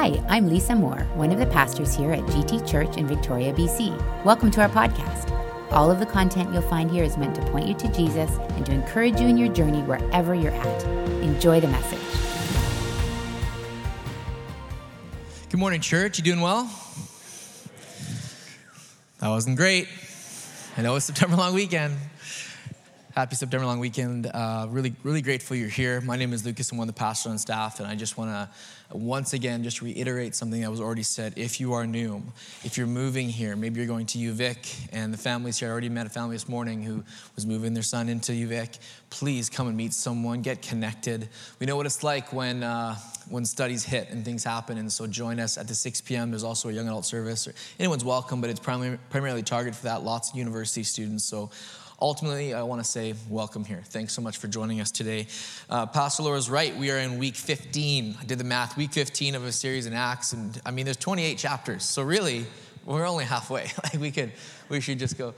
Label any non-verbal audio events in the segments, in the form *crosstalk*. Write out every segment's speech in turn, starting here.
Hi, I'm Lisa Moore, one of the pastors here at GT Church in Victoria, BC. Welcome to our podcast. All of the content you'll find here is meant to point you to Jesus and to encourage you in your journey wherever you're at. Enjoy the message. Good morning, church. You doing well? That wasn't great. I know it's September long weekend. Happy September long weekend. Uh, really, really grateful you're here. My name is Lukas. I'm one of the pastors on staff, and I just want to once again just reiterate something that was already said. If you are new, if you're moving here, maybe you're going to UVic, and the families here. I already met a family this morning who was moving their son into UVic. Please come and meet someone, get connected. We know what it's like when uh, when studies hit and things happen, and so join us at the 6 p.m. There's also a young adult service. Anyone's welcome, but it's primarily primarily targeted for that. Lots of university students. So ultimately, I want to say welcome here. Thanks so much for joining us today. Uh, Pastor Laura's right. We are in week 15. I did the math, week 15 of a series in Acts. And I mean, there's 28 chapters. So really, we're only halfway. *laughs* like we could, we should just go.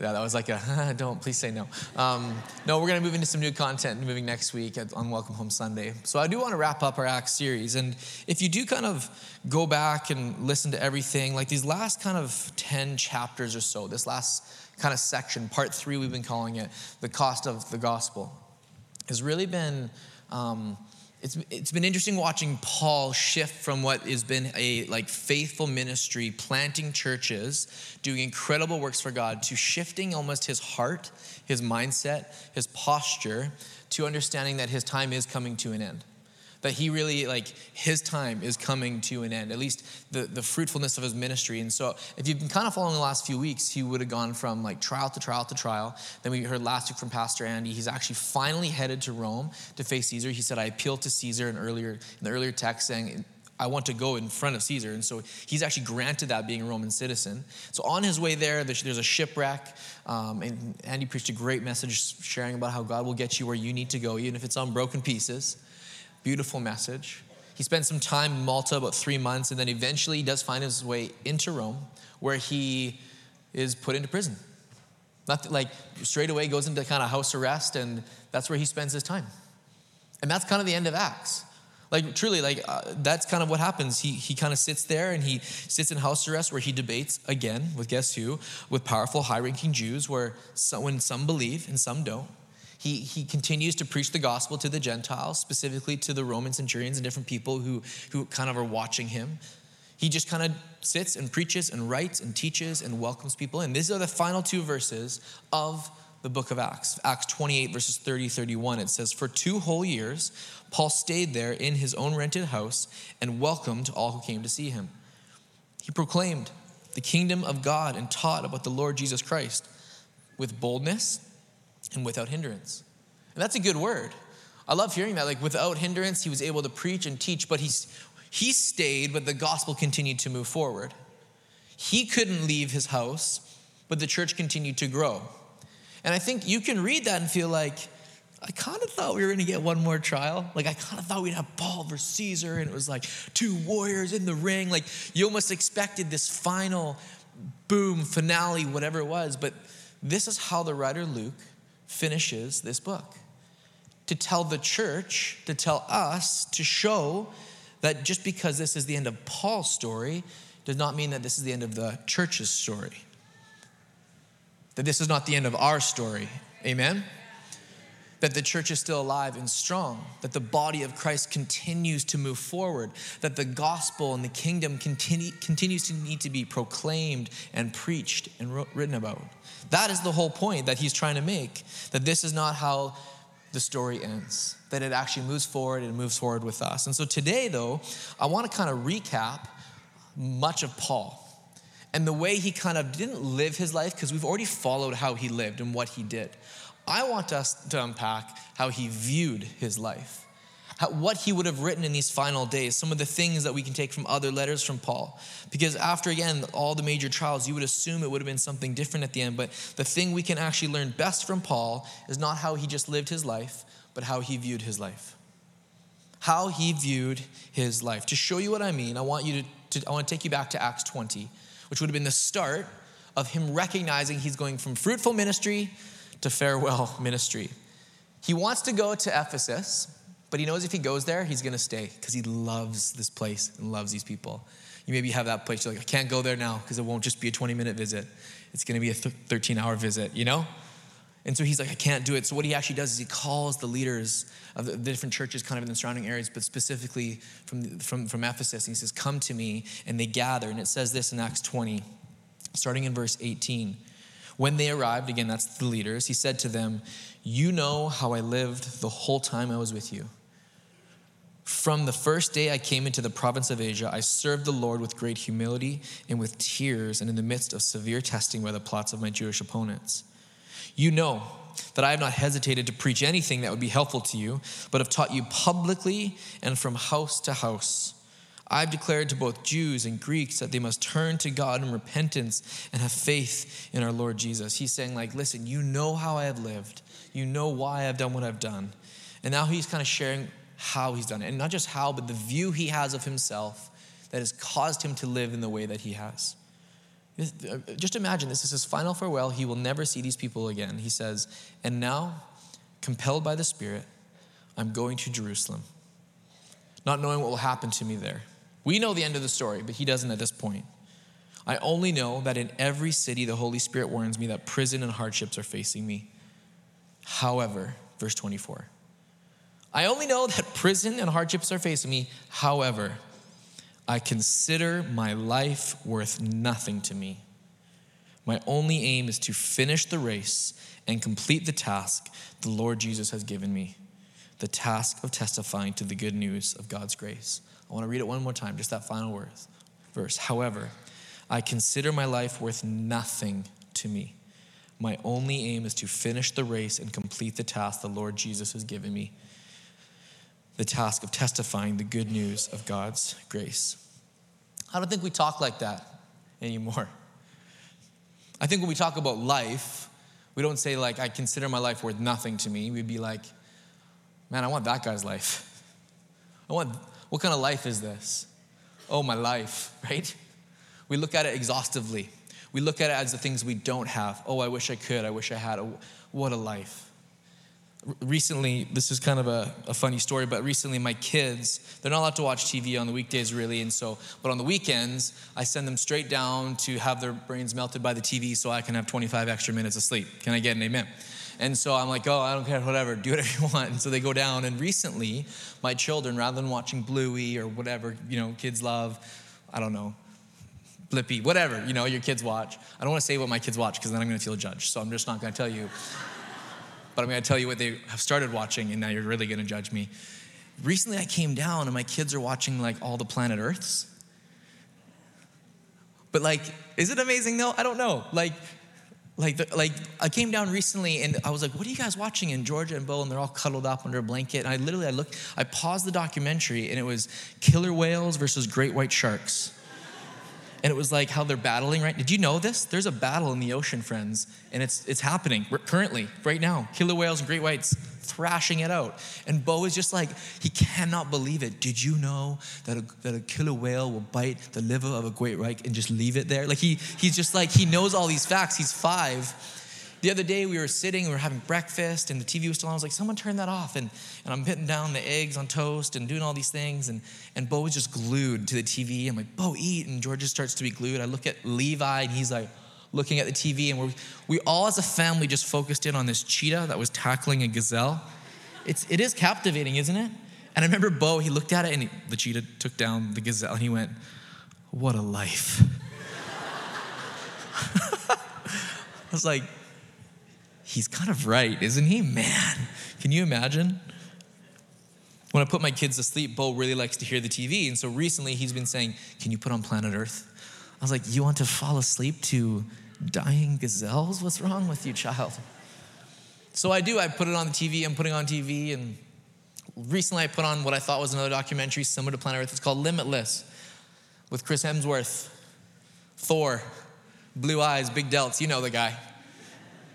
Yeah, that was like a *laughs* don't please say no. Um, no, we're going to move into some new content moving next week on Welcome Home Sunday. So I do want to wrap up our Acts series, and if you do kind of go back and listen to everything, like these last kind of ten chapters or so, this last kind of section, part three, we've been calling it, the cost of the gospel, has really been. Um, it's, it's been interesting watching Paul shift from what has been a like faithful ministry, planting churches, doing incredible works for God, to shifting almost his heart, his mindset, his posture, to understanding that his time is coming to an end that he really like his time is coming to an end at least the, the fruitfulness of his ministry and so if you've been kind of following the last few weeks he would have gone from like trial to trial to trial then we heard last week from pastor andy he's actually finally headed to rome to face caesar he said i appealed to caesar in earlier in the earlier text saying I want to go in front of Caesar. And so he's actually granted that being a Roman citizen. So on his way there, there's a shipwreck. Um, and Andy preached a great message sharing about how God will get you where you need to go, even if it's on broken pieces. Beautiful message. He spent some time in Malta, about three months, and then eventually he does find his way into Rome, where he is put into prison. Not like straight away goes into kind of house arrest, and that's where he spends his time. And that's kind of the end of Acts. Like truly, like uh, that's kind of what happens. He he kind of sits there and he sits in house arrest where he debates again with guess who, with powerful, high-ranking Jews, where some, when some believe and some don't. He, he continues to preach the gospel to the Gentiles, specifically to the Roman centurions and different people who, who kind of are watching him. He just kind of sits and preaches and writes and teaches and welcomes people in. These are the final two verses of the book of Acts. Acts 28, verses 30 31. It says, For two whole years, Paul stayed there in his own rented house and welcomed all who came to see him. He proclaimed the kingdom of God and taught about the Lord Jesus Christ with boldness and without hindrance. And that's a good word. I love hearing that. Like without hindrance, he was able to preach and teach, but he's, he stayed, but the gospel continued to move forward. He couldn't leave his house, but the church continued to grow. And I think you can read that and feel like, I kind of thought we were going to get one more trial. Like, I kind of thought we'd have Paul versus Caesar, and it was like two warriors in the ring. Like, you almost expected this final boom finale, whatever it was. But this is how the writer Luke finishes this book to tell the church, to tell us, to show that just because this is the end of Paul's story does not mean that this is the end of the church's story. That this is not the end of our story. Amen? That the church is still alive and strong, that the body of Christ continues to move forward, that the gospel and the kingdom continue, continues to need to be proclaimed and preached and written about. That is the whole point that he's trying to make. That this is not how the story ends, that it actually moves forward and moves forward with us. And so today, though, I want to kind of recap much of Paul and the way he kind of didn't live his life because we've already followed how he lived and what he did. I want us to unpack how he viewed his life how, what he would have written in these final days, some of the things that we can take from other letters from Paul. Because after, again, all the major trials, you would assume it would have been something different at the end. But the thing we can actually learn best from Paul is not how he just lived his life, but how he viewed his life. How he viewed his life. To show you what I mean, I want you to, to I want to take you back to Acts 20, which would have been the start of him recognizing he's going from fruitful ministry to farewell *laughs* ministry. He wants to go to Ephesus but he knows if he goes there, he's gonna stay because he loves this place and loves these people. You maybe have that place, you're like, I can't go there now because it won't just be a 20 minute visit. It's gonna be a 13 hour visit, you know? And so he's like, I can't do it. So what he actually does is he calls the leaders of the different churches kind of in the surrounding areas, but specifically from, from, from Ephesus. And he says, Come to me. And they gather. And it says this in Acts 20, starting in verse 18. When they arrived, again, that's the leaders, he said to them, You know how I lived the whole time I was with you. From the first day I came into the province of Asia, I served the Lord with great humility and with tears and in the midst of severe testing by the plots of my Jewish opponents. You know that I have not hesitated to preach anything that would be helpful to you, but have taught you publicly and from house to house. I've declared to both Jews and Greeks that they must turn to God in repentance and have faith in our Lord Jesus. He's saying, like, listen, you know how I have lived. You know why I've done what I've done. And now he's kind of sharing how he's done it. And not just how, but the view he has of himself that has caused him to live in the way that he has. Uh, just imagine this is his final farewell. He will never see these people again. He says, And now, compelled by the Spirit, I'm going to Jerusalem, not knowing what will happen to me there. We know the end of the story, but he doesn't at this point. I only know that in every city the Holy Spirit warns me that prison and hardships are facing me. However, verse 24, I only know that prison and hardships are facing me. However, I consider my life worth nothing to me. My only aim is to finish the race and complete the task the Lord Jesus has given me the task of testifying to the good news of God's grace. I want to read it one more time, just that final word, verse. However, I consider my life worth nothing to me. My only aim is to finish the race and complete the task the Lord Jesus has given me the task of testifying the good news of God's grace. I don't think we talk like that anymore. I think when we talk about life, we don't say, like, I consider my life worth nothing to me. We'd be like, man, I want that guy's life. I want, what kind of life is this? Oh, my life, *laughs* right? We look at it exhaustively. We look at it as the things we don't have. Oh, I wish I could. I wish I had. A, what a life recently, this is kind of a, a, funny story, but recently my kids, they're not allowed to watch TV on the weekdays really, and so, but on the weekends, I send them straight down to have their brains melted by the TV so I can have 25 extra minutes of sleep. Can I get an amen? And so I'm like, oh, I don't care, whatever, do whatever you want. And so they go down, and recently, my children, rather than watching Bluey or whatever, you know, kids love, I don't know, Blippi, whatever, you know, your kids watch. I don't want to say what my kids watch because then I'm going to feel judged, so I'm just not going to tell you but I'm going to tell you what they have started watching, and now you're really going to judge me. Recently, I came down, and my kids are watching like all the planet Earths. But like, is it amazing though? I don't know. Like, like, the, like I came down recently, and I was like, "What are you guys watching?" And Georgia and Bo, and they're all cuddled up under a blanket. And I literally, I looked, I paused the documentary, and it was killer whales versus great white sharks and it was like how they're battling right? Did you know this? There's a battle in the ocean friends and it's it's happening currently right now. Killer whales and great whites thrashing it out. And bo is just like he cannot believe it. Did you know that a, that a killer whale will bite the liver of a great white and just leave it there? Like he he's just like he knows all these facts. He's five the other day we were sitting, we were having breakfast, and the TV was still on. I was like, someone turn that off. And, and I'm putting down the eggs on toast and doing all these things. And, and Bo was just glued to the TV. I'm like, Bo, eat. And George just starts to be glued. I look at Levi, and he's like looking at the TV. And we we all as a family just focused in on this cheetah that was tackling a gazelle. It's, it is captivating, isn't it? And I remember Bo, he looked at it, and he, the cheetah took down the gazelle, and he went, What a life. *laughs* I was like, he's kind of right, isn't he? Man, can you imagine? When I put my kids to sleep, Bo really likes to hear the TV. And so recently he's been saying, Can you put on Planet Earth? I was like, You want to fall asleep to dying gazelles? What's wrong with you, child? So I do. I put it on the TV. I'm putting on TV. And recently I put on what I thought was another documentary similar to Planet Earth. It's called Limitless with Chris Hemsworth, Thor, blue eyes, big delts. You know the guy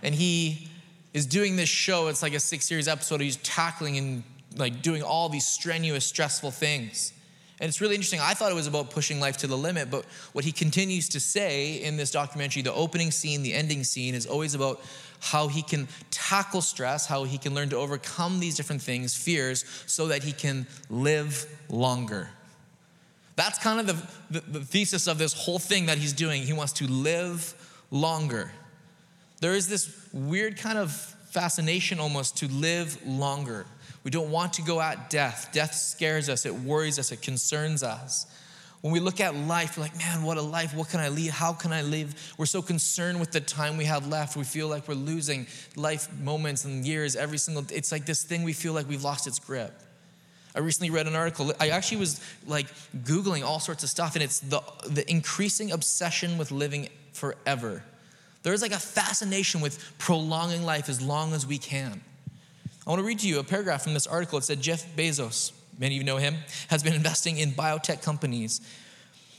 and he is doing this show. It's like a six series episode. He's tackling and like doing all these strenuous, stressful things. And it's really interesting. I thought it was about pushing life to the limit, but what he continues to say in this documentary, the opening scene, the ending scene, is always about how he can tackle stress, how he can learn to overcome these different things, fears, so that he can live longer. That's kind of the, the, the thesis of this whole thing that he's doing. He wants to live longer. There is this weird kind of fascination almost to live longer. We don't want to go at death. Death scares us, it worries us, it concerns us. When we look at life, we're like, man, what a life. What can I lead? How can I live? We're so concerned with the time we have left. We feel like we're losing life moments and years every single It's like this thing we feel like we've lost its grip. I recently read an article. I actually was like Googling all sorts of stuff, and it's the, the increasing obsession with living forever. There's like a fascination with prolonging life as long as we can. I want to read to you a paragraph from this article. It said Jeff Bezos, many of you know him, has been investing in biotech companies,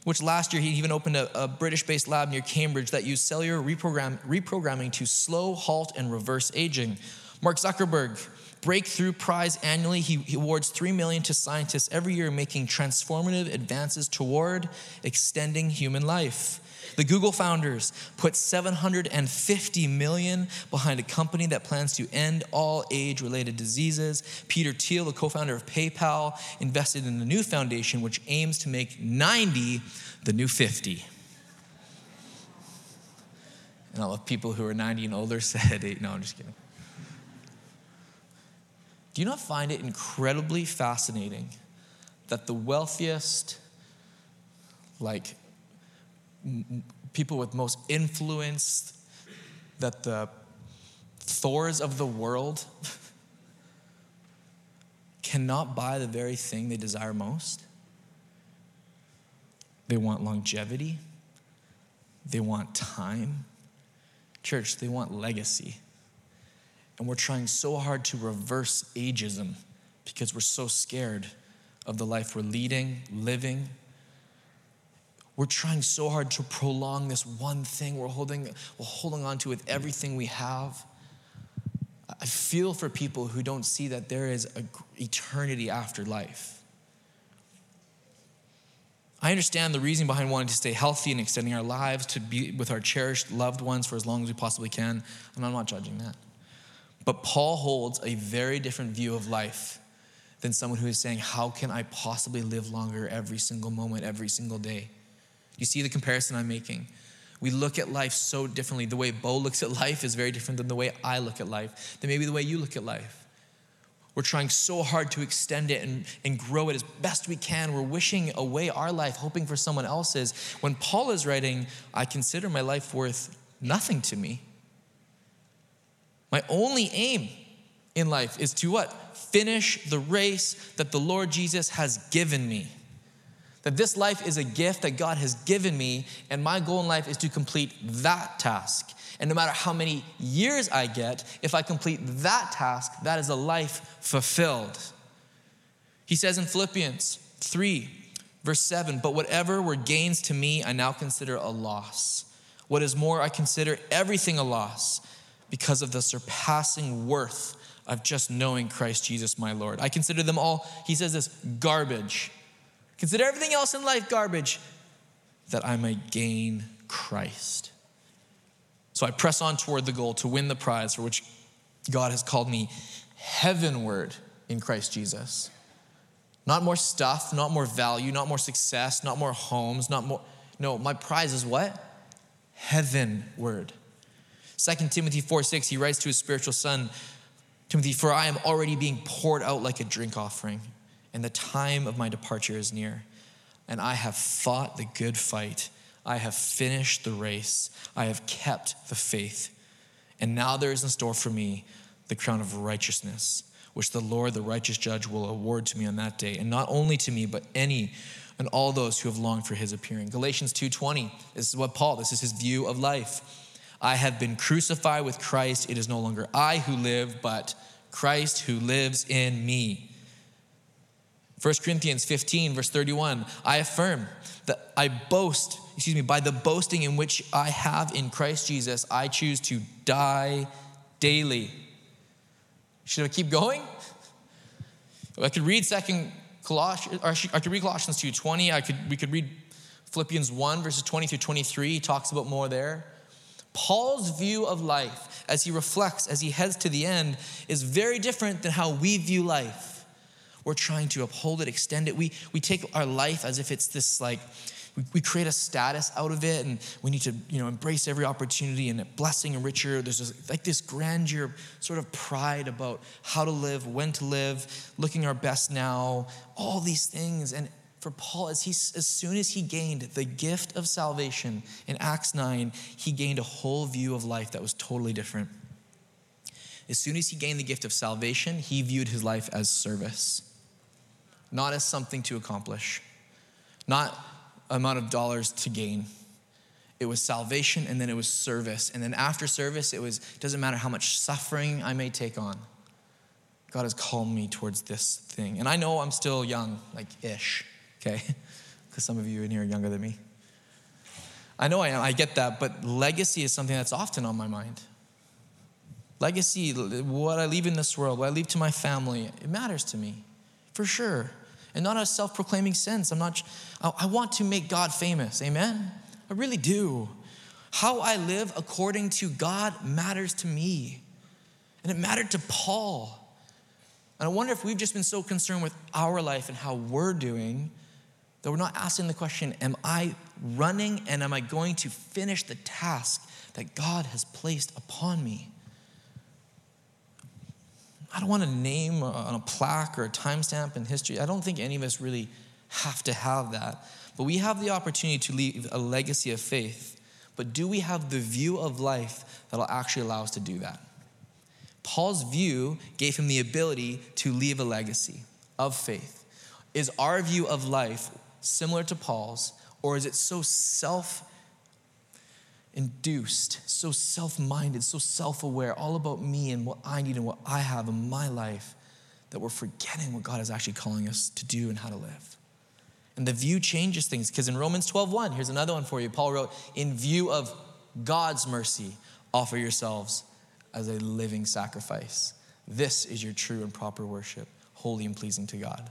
which last year he even opened a, a British based lab near Cambridge that used cellular reprogram, reprogramming to slow, halt, and reverse aging. Mark Zuckerberg, breakthrough prize annually. He, he, awards 3 million to scientists every year making transformative advances toward extending human life. The Google founders put 750 million behind a company that plans to end all age-related diseases. Peter Thiel, the co-founder of PayPal, invested in the new foundation which aims to make 90 the new 50. And all the people who are 90 and older *laughs* said, no, I'm just kidding. Do you not find it incredibly fascinating that the wealthiest, like people with most influence, that the Thors of the world *laughs* cannot buy the very thing they desire most. They want longevity, they want time. Church, they want legacy. And we're trying so hard to reverse ageism because we're so scared of the life we're leading, living, we're trying so hard to prolong this one thing we're holding, we're holding on to with everything we have. I feel for people who don't see that there is an eternity after life. I understand the reason behind wanting to stay healthy and extending our lives to be with our cherished loved ones for as long as we possibly can, and I'm not judging that. But Paul holds a very different view of life than someone who is saying, How can I possibly live longer every single moment, every single day? You see the comparison I'm making? We look at life so differently. The way Bo looks at life is very different than the way I look at life, than maybe the way you look at life. We're trying so hard to extend it and, and grow it as best we can. We're wishing away our life, hoping for someone else's. When Paul is writing, I consider my life worth nothing to me. My only aim in life is to what? Finish the race that the Lord Jesus has given me. That this life is a gift that God has given me, and my goal in life is to complete that task. And no matter how many years I get, if I complete that task, that is a life fulfilled. He says in Philippians 3, verse 7 But whatever were gains to me, I now consider a loss. What is more, I consider everything a loss because of the surpassing worth of just knowing Christ Jesus my Lord. I consider them all, he says this, garbage Consider everything else in life garbage that I may gain Christ. So I press on toward the goal to win the prize for which God has called me heavenward in Christ Jesus. Not more stuff, not more value, not more success, not more homes, not more. No, my prize is what? Heavenward. 2 Timothy 4 6, he writes to his spiritual son, Timothy, for I am already being poured out like a drink offering and the time of my departure is near. And I have fought the good fight. I have finished the race. I have kept the faith. And now there is in store for me the crown of righteousness, which the Lord, the righteous judge, will award to me on that day. And not only to me, but any and all those who have longed for his appearing. Galatians 2:20. This is what Paul, this is his view of life. I have been crucified with Christ. It is no longer I who live, but Christ who lives in me. 1 Corinthians 15, verse 31, I affirm that I boast, excuse me, by the boasting in which I have in Christ Jesus, I choose to die daily. Should I keep going? I could read Second Colossians, I could read Colossians 2.20. I could, we could read Philippians 1, verses 20 through 23. He talks about more there. Paul's view of life as he reflects, as he heads to the end, is very different than how we view life. We're trying to uphold it, extend it. We, we take our life as if it's this like, we, we create a status out of it and we need to, you know, embrace every opportunity and blessing and richer. There's this, like this grandeur, sort of pride about how to live, when to live, looking our best now, all these things. And for Paul, as, he, as soon as he gained the gift of salvation in Acts 9, he gained a whole view of life that was totally different. As soon as he gained the gift of salvation, he viewed his life as service, not as something to accomplish, not amount of dollars to gain. It was salvation and then it was service. And then after service, it was, doesn't matter how much suffering I may take on. God has called me towards this thing. And I know I'm still young, like ish okay? *laughs* Because some of you in here are younger than me. I know I am, I get that, but legacy is something that's often on my mind. Legacy, what I leave in this world, what I leave to my family, it matters to me, for sure. And not a self proclaiming sense. I'm not, I want to make God famous, amen? I really do. How I live according to God matters to me. And it mattered to Paul. And I wonder if we've just been so concerned with our life and how we're doing that we're not asking the question, Am I running and am I going to finish the task that God has placed upon me? I don't want to name on a plaque or a timestamp in history. I don't think any of us really have to have that. But we have the opportunity to leave a legacy of faith. But do we have the view of life that'll actually allow us to do that? Paul's view gave him the ability to leave a legacy of faith. Is our view of life similar to Paul's, or is it so self induced, so self minded, so self aware, all about me and what I need and what I have in my life that we're forgetting what God is actually calling us to do and how to live? And the view changes things because in Romans 12 1, here's another one for you. Paul wrote, In view of God's mercy, offer yourselves as a living sacrifice. This is your true and proper worship, holy and pleasing to God.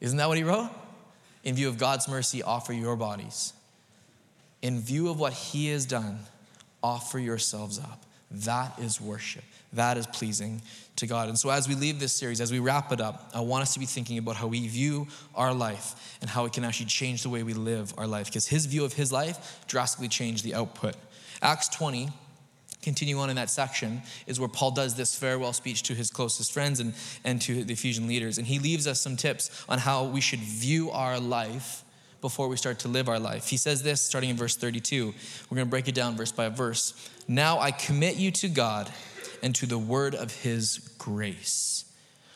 Isn't that what he wrote? in view of God's mercy, offer your bodies. In view of what He has done, offer yourselves up. That is worship. That is pleasing to God. And so, as we leave this series, as we wrap it up, I want us to be thinking about how we view our life and how it can actually change the way we live our life. Because His view of His life drastically changed the output. Acts 20 continue on in that section is where Paul does this farewell speech to his closest friends and, and to the Ephesian leaders. And he leaves us some tips on how we should view our life before we start to live our life. He says this starting in verse 32. We're going to break it down verse by verse. Now I commit you to God and to the word of his grace,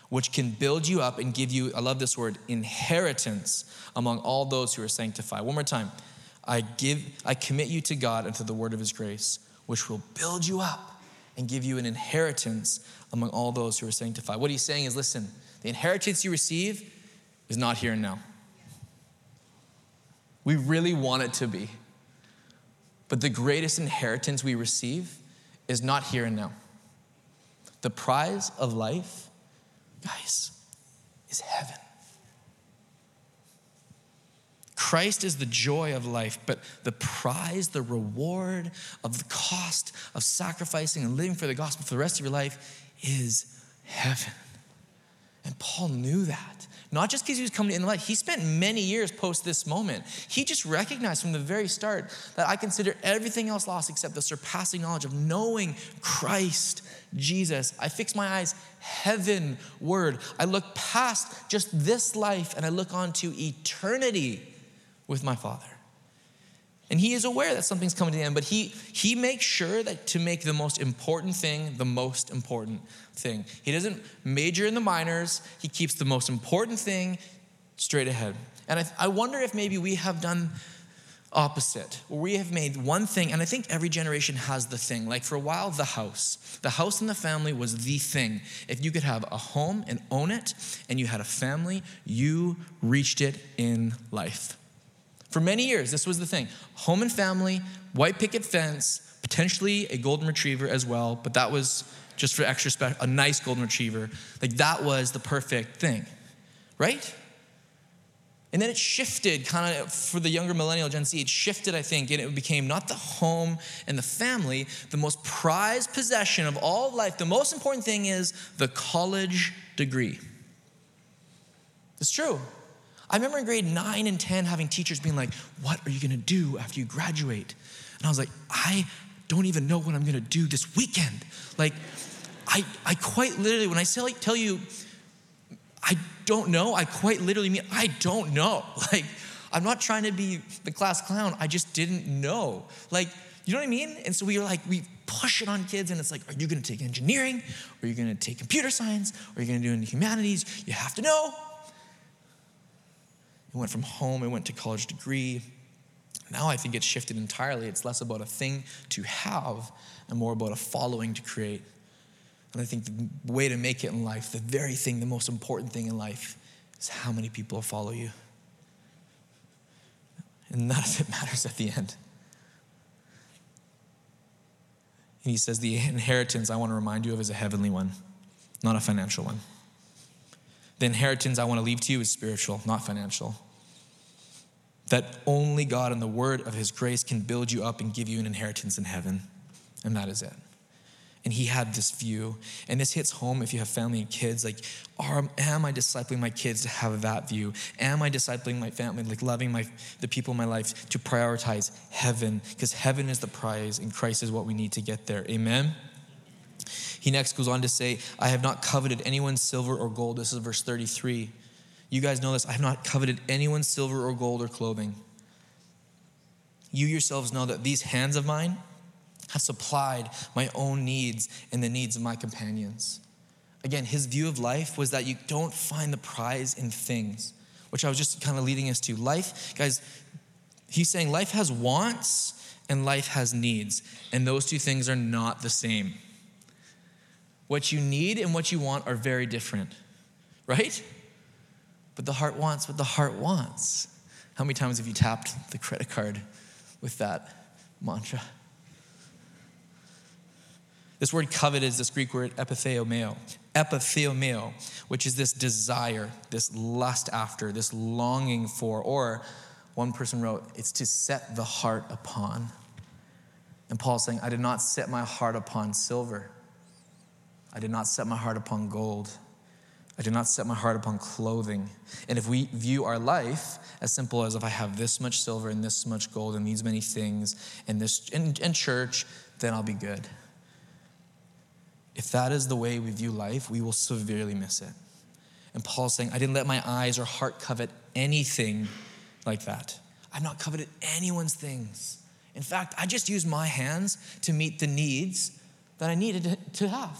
which can build you up and give you, I love this word, inheritance among all those who are sanctified. One more time. I give I commit you to God and to the word of his grace which will build you up and give you an inheritance among all those who are sanctified. What he's saying is listen, the inheritance you receive is not here and now. We really want it to be. But the greatest inheritance we receive is not here and now. The prize of life, guys, is heaven. Christ is the joy of life, but the prize, the reward of the cost of sacrificing and living for the gospel for the rest of your life is heaven. And Paul knew that. Not just because he was coming in the light, he spent many years post this moment. He just recognized from the very start that I consider everything else lost except the surpassing knowledge of knowing Christ Jesus. I fix my eyes heavenward. I look past just this life and I look on to eternity with my Father. And he is aware that something's coming to the end, but he, he makes sure that to make the most important thing the most important thing. He doesn't major in the minors, he keeps the most important thing straight ahead. And I, I wonder if maybe we have done opposite, where we have made one thing, and I think every generation has the thing. Like for a while, the house. The house in the family was the thing. If you could have a home and own it, and you had a family, you reached it in life. For many years, this was the thing home and family, white picket fence, potentially a golden retriever as well, but that was just for extra special, a nice golden retriever. Like that was the perfect thing, right? And then it shifted kind of for the younger millennial Gen Z, it shifted, I think, and it became not the home and the family, the most prized possession of all life. The most important thing is the college degree. It's true. I remember in grade nine and 10 having teachers being like, What are you gonna do after you graduate? And I was like, I don't even know what I'm gonna do this weekend. Like, I, I quite literally, when I say, like, tell you, I don't know, I quite literally mean, I don't know. *laughs* Like, I'm not trying to be the class clown, I just didn't know. Like, you know what I mean? And so we were like, we push it on kids, and it's like, are you gonna take engineering? Are you gonna take computer science? Are you gonna do any humanities? You have to know. It went from home, it went to college degree. Now I think it's shifted entirely. It's less about a thing to have and more about a following to create. And I think the way to make it in life, the very thing, the most important thing in life, is how many people follow you. And *laughs* none of it matters at the end. And he says, The inheritance I want to remind you of is a heavenly one, not a financial one. The inheritance I want to leave to you is spiritual, not financial. That only God and the word of his grace can build you up and give you an inheritance in heaven. And that is it. And he had this view. And this hits home if you have family and kids. Like, are, am I discipling my kids to have that view? Am I discipling my family, like loving my, the people in my life to prioritize heaven? Because heaven is the prize and Christ is what we need to get there. Amen? He next goes on to say, I have not coveted anyone's silver or gold. This is verse 33. You guys know this. I have not coveted anyone's silver or gold or clothing. You yourselves know that these hands of mine have supplied my own needs and the needs of my companions. Again, his view of life was that you don't find the prize in things, which I was just kind of leading us to. Life, guys, he's saying life has wants and life has needs, and those two things are not the same. What you need and what you want are very different, right? But the heart wants what the heart wants. How many times have you tapped the credit card with that mantra? This word covet is this Greek word epithumeo, epithumeo, which is this desire, this lust after, this longing for, or one person wrote, it's to set the heart upon. And Paul's saying, I did not set my heart upon silver. I did not set my heart upon gold. I do not set my heart upon clothing. And if we view our life as simple as if I have this much silver and this much gold and these many things and this in, in church, then I'll be good. If that is the way we view life, we will severely miss it. And Paul's saying, I didn't let my eyes or heart covet anything like that. I've not coveted anyone's things. In fact, I just used my hands to meet the needs that I needed to have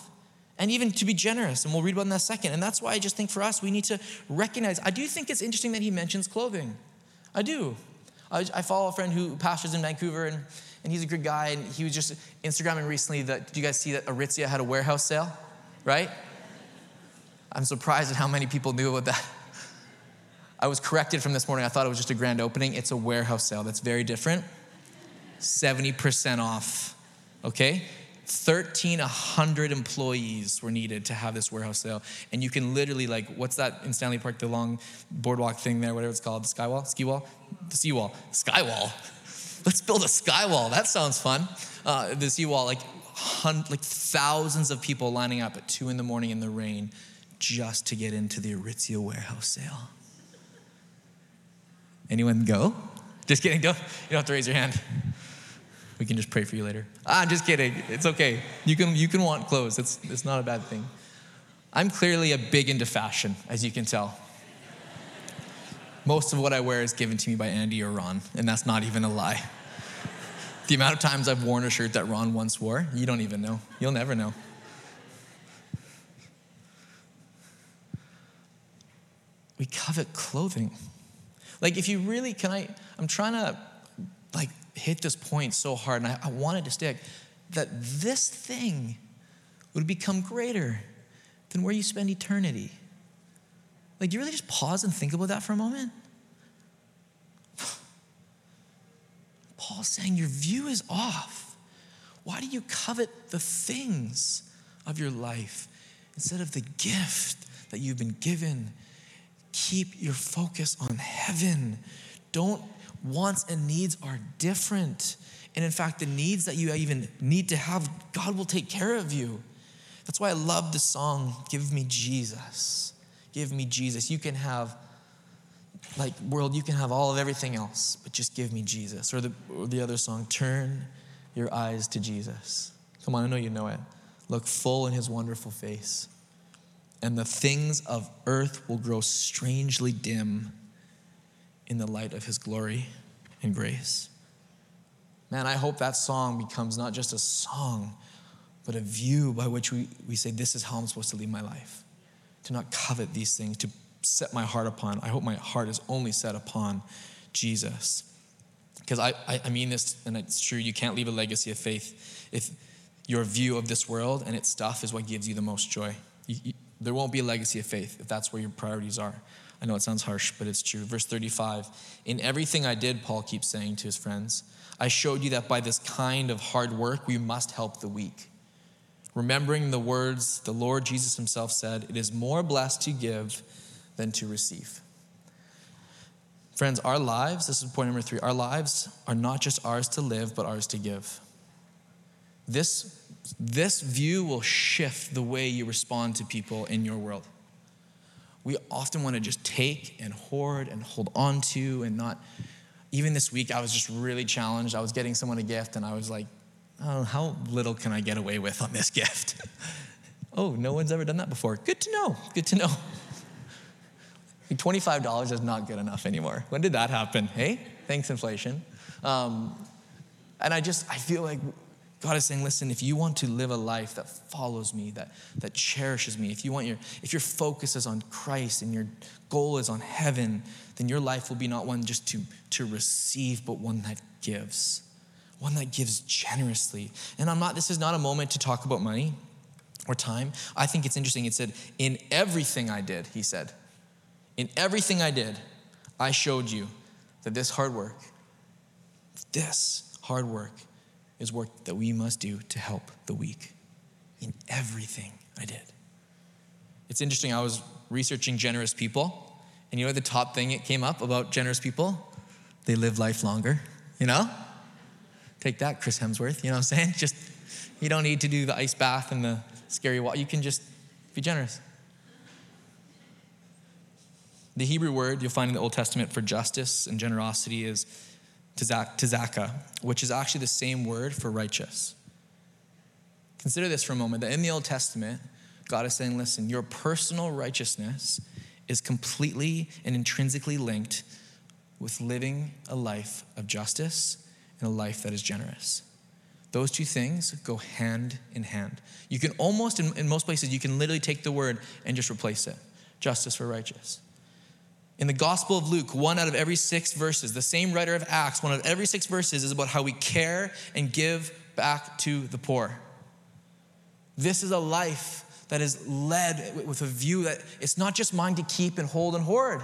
and even to be generous. And we'll read about in that second. And that's why I just think for us, we need to recognize. I do think it's interesting that he mentions clothing. I do. I, I follow a friend who pastors in Vancouver, and, and he's a good guy. And he was just Instagramming recently that, did you guys see that Aritzia had a warehouse sale? Right? I'm surprised at how many people knew about that. I was corrected from this morning. I thought it was just a grand opening. It's a warehouse sale. That's very different. 70% off. Okay? 1,300 employees were needed to have this warehouse sale. And you can literally, like, what's that in Stanley Park, the long boardwalk thing there, whatever it's called, the skywall? Ski wall? The seawall. Skywall. *laughs* Let's build a skywall. That sounds fun. Uh, the seawall, like, hun- like thousands of people lining up at two in the morning in the rain just to get into the Aritzia warehouse sale. Anyone go? Just kidding. Don't, you don't have to raise your hand. We can just pray for you later. Ah, I'm just kidding. It's okay. You can, you can want clothes. It's, it's not a bad thing. I'm clearly a big into fashion, as you can tell. Most of what I wear is given to me by Andy or Ron, and that's not even a lie. The amount of times I've worn a shirt that Ron once wore, you don't even know. You'll never know. We covet clothing. Like, if you really, can I, I'm trying to, like, hit this point so hard, and I, I wanted to stick, that this thing would become greater than where you spend eternity. Like, do you really just pause and think about that for a moment? *sighs* Paul's saying your view is off. Why do you covet the things of your life instead of the gift that you've been given? Keep your focus on heaven heaven. Don't wants and needs are different. And in fact, the needs that you even need to have, God will take care of you. That's why I love the song, Give Me Jesus. Give me Jesus. You can have, like, world, you can have all of everything else, but just give me Jesus. Or the, or the other song, Turn Your Eyes to Jesus. Come on, I know you know it. Look full in his wonderful face, and the things of earth will grow strangely dim in the light of his glory and grace. Man, I hope that song becomes not just a song, but a view by which we, we say, This is how I'm supposed to live my life. To not covet these things, to set my heart upon. I hope my heart is only set upon Jesus. Because I, I, I mean this, and it's true, you can't leave a legacy of faith if your view of this world and its stuff is what gives you the most joy. You, you, there won't be a legacy of faith if that's where your priorities are. I know it sounds harsh, but it's true. Verse 35 In everything I did, Paul keeps saying to his friends, I showed you that by this kind of hard work, we must help the weak. Remembering the words the Lord Jesus himself said, It is more blessed to give than to receive. Friends, our lives, this is point number three, our lives are not just ours to live, but ours to give. This, this view will shift the way you respond to people in your world. We often want to just take and hoard and hold on to and not. Even this week, I was just really challenged. I was getting someone a gift, and I was like, oh, how little can I get away with on this *laughs* gift? oh, no one's ever done that before. Good to know. Good to know. *laughs* $25 is not good enough anymore. When did that happen? Hey, thanks, inflation. Um, and I just, I feel like God is saying, listen, if you want to live a life that follows me, that, that cherishes me, if you want your, if your focus is on Christ and your goal is on heaven, then your life will be not one just to, to receive, but one that gives. One that gives generously. And I'm not, this is not a moment to talk about money or time. I think it's interesting. It said, in everything I did, he said, in everything I did, I showed you that this hard work, this hard work is work that we must do to help the weak in everything I did. It's interesting, I was researching generous people, and you know the top thing it came up about generous people? They live life longer, you know? Take that, Chris Hemsworth, you know what I'm saying? *laughs* Just, you don't need to do the ice bath and the scary water. You can just be generous. The Hebrew word you'll find in the Old Testament for justice and generosity is tzedakah, which is actually the same word for righteous. Consider this for a moment that in the Old Testament, God is saying, listen, your personal righteousness is completely and intrinsically linked with living a life of justice and a life that is generous. Those two things go hand in hand. You can almost, in, in most places, you can literally take the word and just replace it justice for righteous. In the Gospel of Luke, one out of every six verses, the same writer of Acts, one out of every six verses is about how we care and give back to the poor. This is a life that is led with a view that it's not just mine to keep and hold and hoard.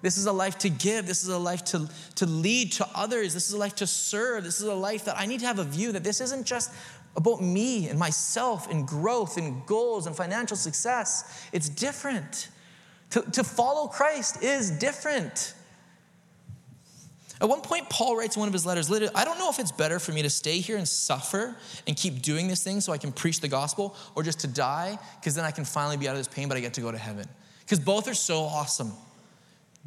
This is a life to give. This is a life to, to lead to others. This is a life to serve. This is a life that I need to have a view that this isn't just about me and myself and growth and goals and financial success. It's different. To, to follow Christ is different. At one point, Paul writes in one of his letters, I don't know if it's better for me to stay here and suffer and keep doing this thing so I can preach the gospel or just to die because then I can finally be out of this pain, but I get to go to heaven. Because both are so awesome.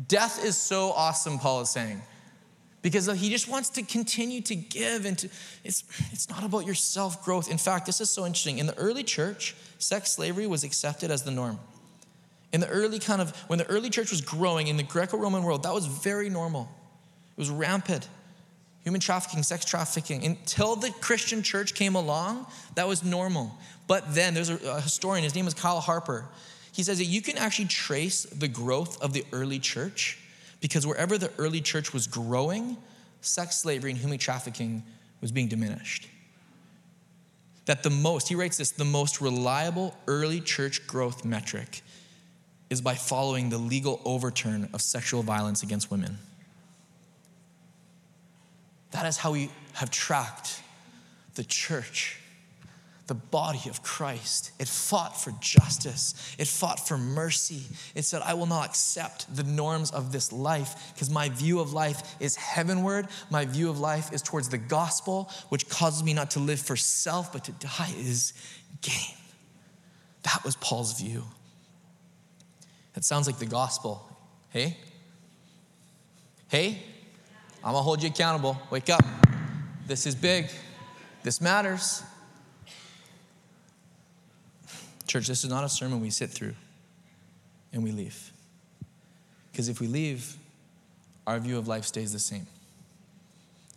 Death is so awesome, Paul is saying. Because he just wants to continue to give and to, it's, it's not about your self growth. In fact, this is so interesting. In the early church, sex slavery was accepted as the norm. In the early kind of, when the early church was growing in the Greco Roman world, that was very normal. It was rampant. Human trafficking, sex trafficking. Until the Christian church came along, that was normal. But then there's a, historian, his name is Kyle Harper. He says that you can actually trace the growth of the early church because wherever the early church was growing, sex slavery and human trafficking was being diminished. That the most, he writes this, the most reliable early church growth metric is by following the legal overturn of sexual violence against women. That is how we have tracked the church. the body of Christ. It fought for justice, it fought for mercy. It said, I will not accept the norms of this life because my view of life is heavenward. My view of life is towards the gospel, which causes me not to live for self, but to die is gain. That was Paul's view. It sounds like the gospel. Hey? Hey? I'm gonna hold you accountable. Wake up. This is big. This matters. Church, this is not a sermon we sit through and we leave. Because if we leave, our view of life stays the same.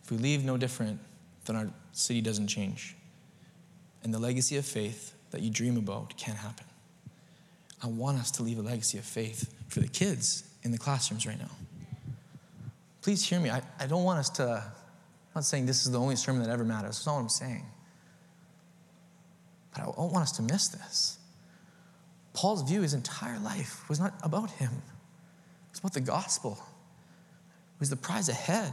If we leave no different, then our city doesn't change. And the legacy of faith that you dream about can't happen. I want us to leave a legacy of faith for the kids in the classrooms right now. Please hear me. I, I don't want us to, I'm not saying this is the only sermon that ever matters. That's not what I'm saying. But I don't want us to miss this. Paul's view, his entire life, was not about him, it was about the gospel. It was the prize ahead.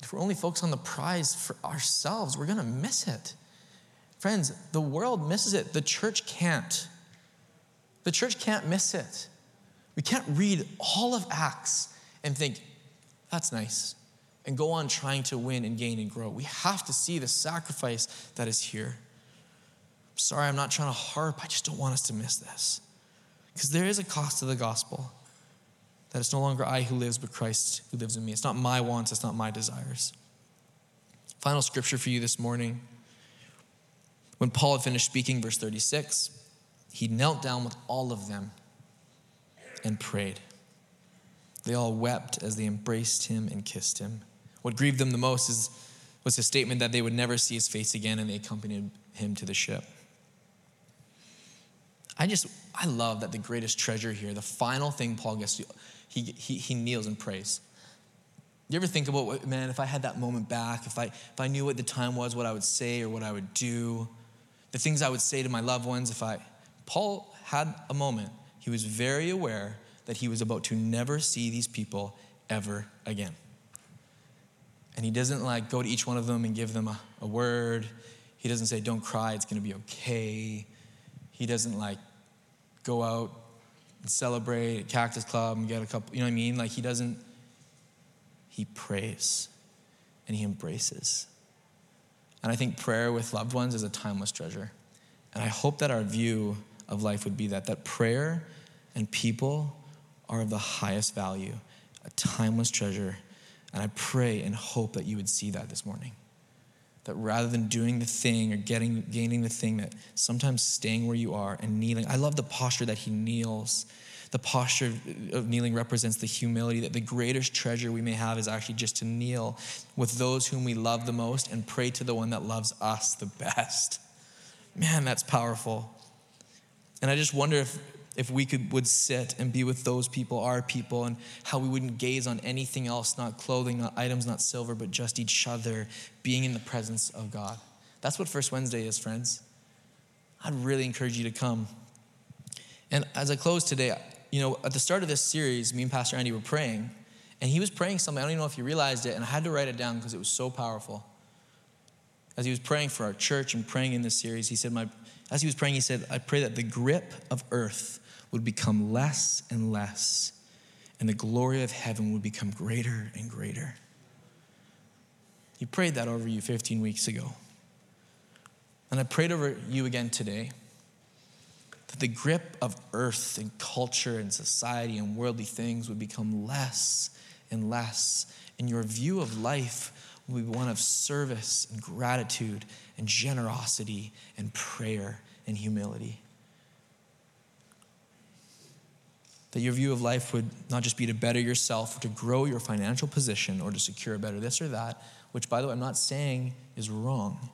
If we're only focused on the prize for ourselves, we're going to miss it. Friends, the world misses it. The church can't. The church can't miss it. We can't read all of Acts and think, that's nice, and go on trying to win and gain and grow. We have to see the sacrifice that is here. I'm Sorry, I'm not trying to harp. I just don't want us to miss this. Because there is a cost to the gospel. That it's no longer I who lives, but Christ who lives in me. It's not my wants, it's not my desires. Final scripture for you this morning. When Paul had finished speaking, verse 36, he knelt down with all of them and prayed. They all wept as they embraced him and kissed him. What grieved them the most is, was his statement that they would never see his face again, and they accompanied him to the ship. I just, I love that the greatest treasure here, the final thing Paul gets to, he, he, he kneels and prays. You ever think about, man, if I had that moment back, if I, if I knew what the time was, what I would say or what I would do, the things I would say to my loved ones, if I, Paul had a moment, he was very aware that he was about to never see these people ever again. And he doesn't like go to each one of them and give them a, a word. He doesn't say, don't cry, it's gonna be okay. He doesn't like go out and celebrate at Cactus Club and get a couple, you know what I mean? Like he doesn't, he prays and he embraces. And I think prayer with loved ones is a timeless treasure. And I hope that our view of life would be that, that prayer and people are of the highest value, a timeless treasure. And I pray and hope that you would see that this morning. That rather than doing the thing or getting, gaining the thing, that sometimes staying where you are and kneeling. I love the posture that he kneels. The posture of kneeling represents the humility that the greatest treasure we may have is actually just to kneel with those whom we love the most and pray to the one that loves us the best. Man, that's powerful. And I just wonder if, if we could would sit and be with those people, our people, and how we wouldn't gaze on anything else, not clothing, not items, not silver, but just each other, being in the presence of God. That's what First Wednesday is, friends. I'd really encourage you to come. And as I close today, you know, at the start of this series, me and Pastor Andy were praying, and he was praying something. I don't even know if he realized it, and I had to write it down because it was so powerful. As he was praying for our church and praying in this series, he said, My as he was praying, he said, I pray that the grip of earth would become less and less, and the glory of heaven would become greater and greater. He prayed that over you 15 weeks ago. And I prayed over you again today that the grip of earth and culture and society and worldly things would become less and less, and your view of life will be one of service and gratitude and generosity and prayer and humility. That your view of life would not just be to better yourself, or to grow your financial position, or to secure a better this or that, which, by the way, I'm not saying is wrong,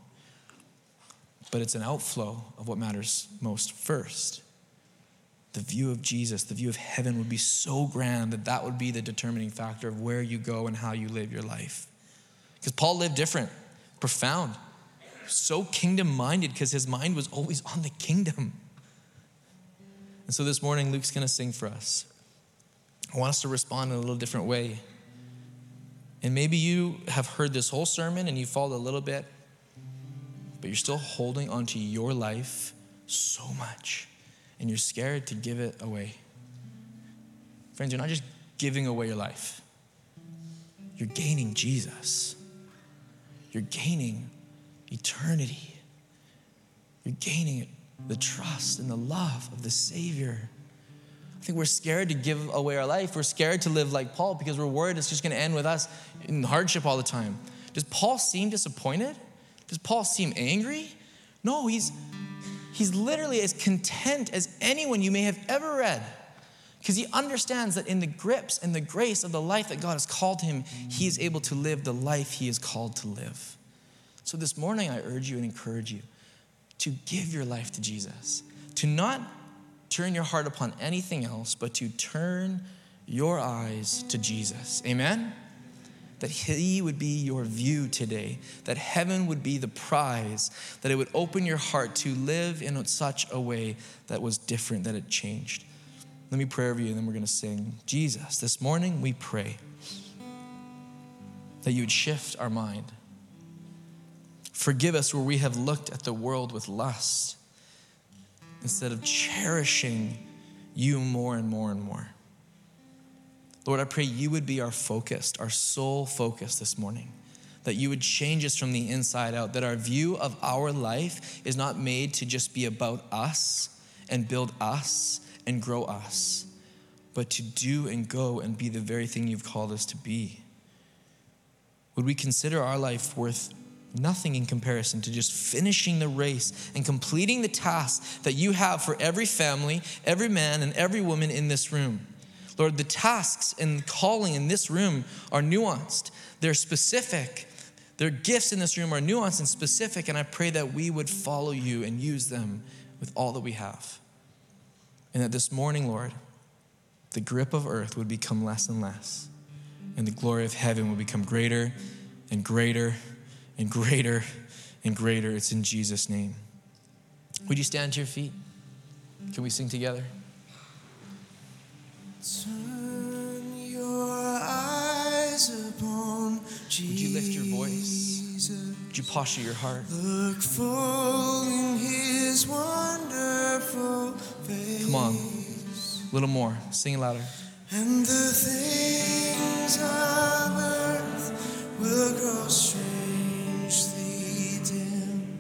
but it's an outflow of what matters most first. The view of Jesus, the view of heaven would be so grand that that would be the determining factor of where you go and how you live your life. Because Paul lived different, profound, so kingdom minded because his mind was always on the kingdom. And so this morning, Luke's going to sing for us. I want us to respond in a little different way. And maybe you have heard this whole sermon and you followed a little bit, but you're still holding onto your life so much and you're scared to give it away. Friends, you're not just giving away your life, you're gaining Jesus. You're gaining eternity. You're gaining the trust and the love of the Savior. I think we're scared to give away our life. We're scared to live like Paul because we're worried it's just going to end with us in hardship all the time. Does Paul seem disappointed? Does Paul seem angry? No, he's, he's literally as content as anyone you may have ever read because he understands that in the grips and the grace of the life that God has called him, he is able to live the life he is called to live. So this morning, I urge you and encourage you to give your life to Jesus, to not turn your heart upon anything else, but to turn your eyes to Jesus. Amen? That He would be your view today, that heaven would be the prize, that it would open your heart to live in such a way that was different, that it changed. Let me pray over you, and then we're going to sing. Jesus, this morning we pray that you would shift our mind. Forgive us where we have looked at the world with lust instead of cherishing you more and more and more. Lord, I pray you would be our focus, our sole focus this morning. That you would change us from the inside out, that our view of our life is not made to just be about us and build us and grow us, but to do and go and be the very thing you've called us to be? Would we consider our life worth nothing in comparison to just finishing the race and completing the task that you have for every family, every man, and every woman in this room? Lord, the tasks and calling in this room are nuanced, they're specific. Their gifts in this room are nuanced and specific, and I pray that we would follow you and use them with all that we have. And that this morning, Lord, the grip of earth would become less and less, and the glory of heaven would become greater and greater and greater and greater. It's in Jesus' name. Would you stand to your feet? Can we sing together? Turn your eyes upon Jesus. Would you lift your voice? Would you posture your heart? Look full his wonderful face. Come on. A little more. Sing it louder. And the things of earth will grow strangely dim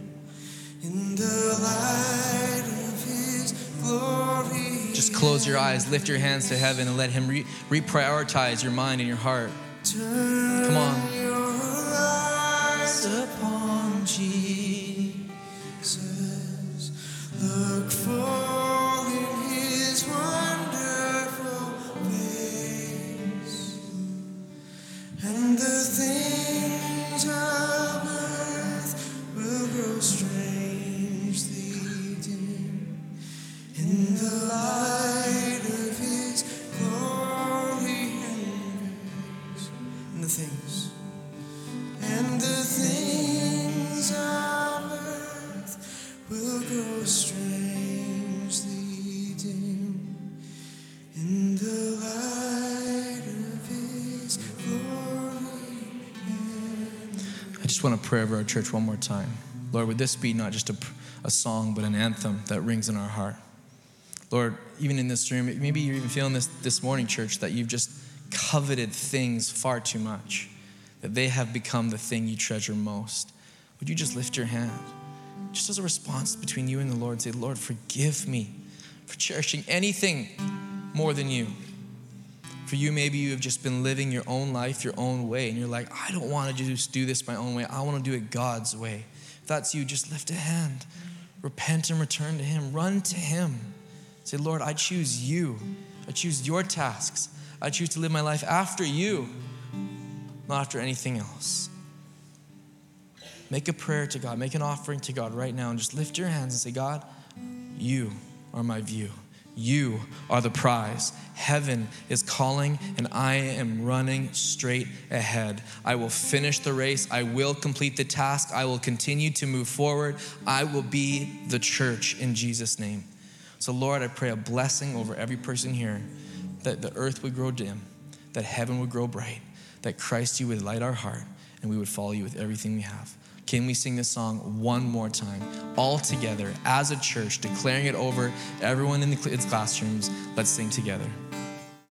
in the light of his glory. Just close your eyes, lift your hands to heaven, and let Him re- reprioritize your mind and your heart. Come on. Church one more time. Lord, would this be not just a, a song, but an anthem that rings in our heart? Lord, even in this room, maybe you're even feeling this this morning, church, that you've just coveted things far too much, that they have become the thing you treasure most. Would you just lift your hand? Just as a response between you and the Lord, say, Lord, forgive me for cherishing anything more than you. For you, maybe you have just been living your own life your own way, and you're like, I don't want to just do this my own way. I want to do it God's way. If that's you, just lift a hand, repent and return to Him, run to Him. Say, Lord, I choose you. I choose your tasks. I choose to live my life after you, not after anything else. Make a prayer to God, make an offering to God right now, and just lift your hands and say, God, you are my view. You are the prize. Heaven is calling, and I am running straight ahead. I will finish the race. I will complete the task. I will continue to move forward. I will be the church in Jesus' name. So, Lord, I pray a blessing over every person here that the earth would grow dim, that heaven would grow bright, that Christ, you would light our heart, and we would follow you with everything we have. Can we sing this song one more time, all together as a church, declaring it over everyone in the classrooms? Let's sing together.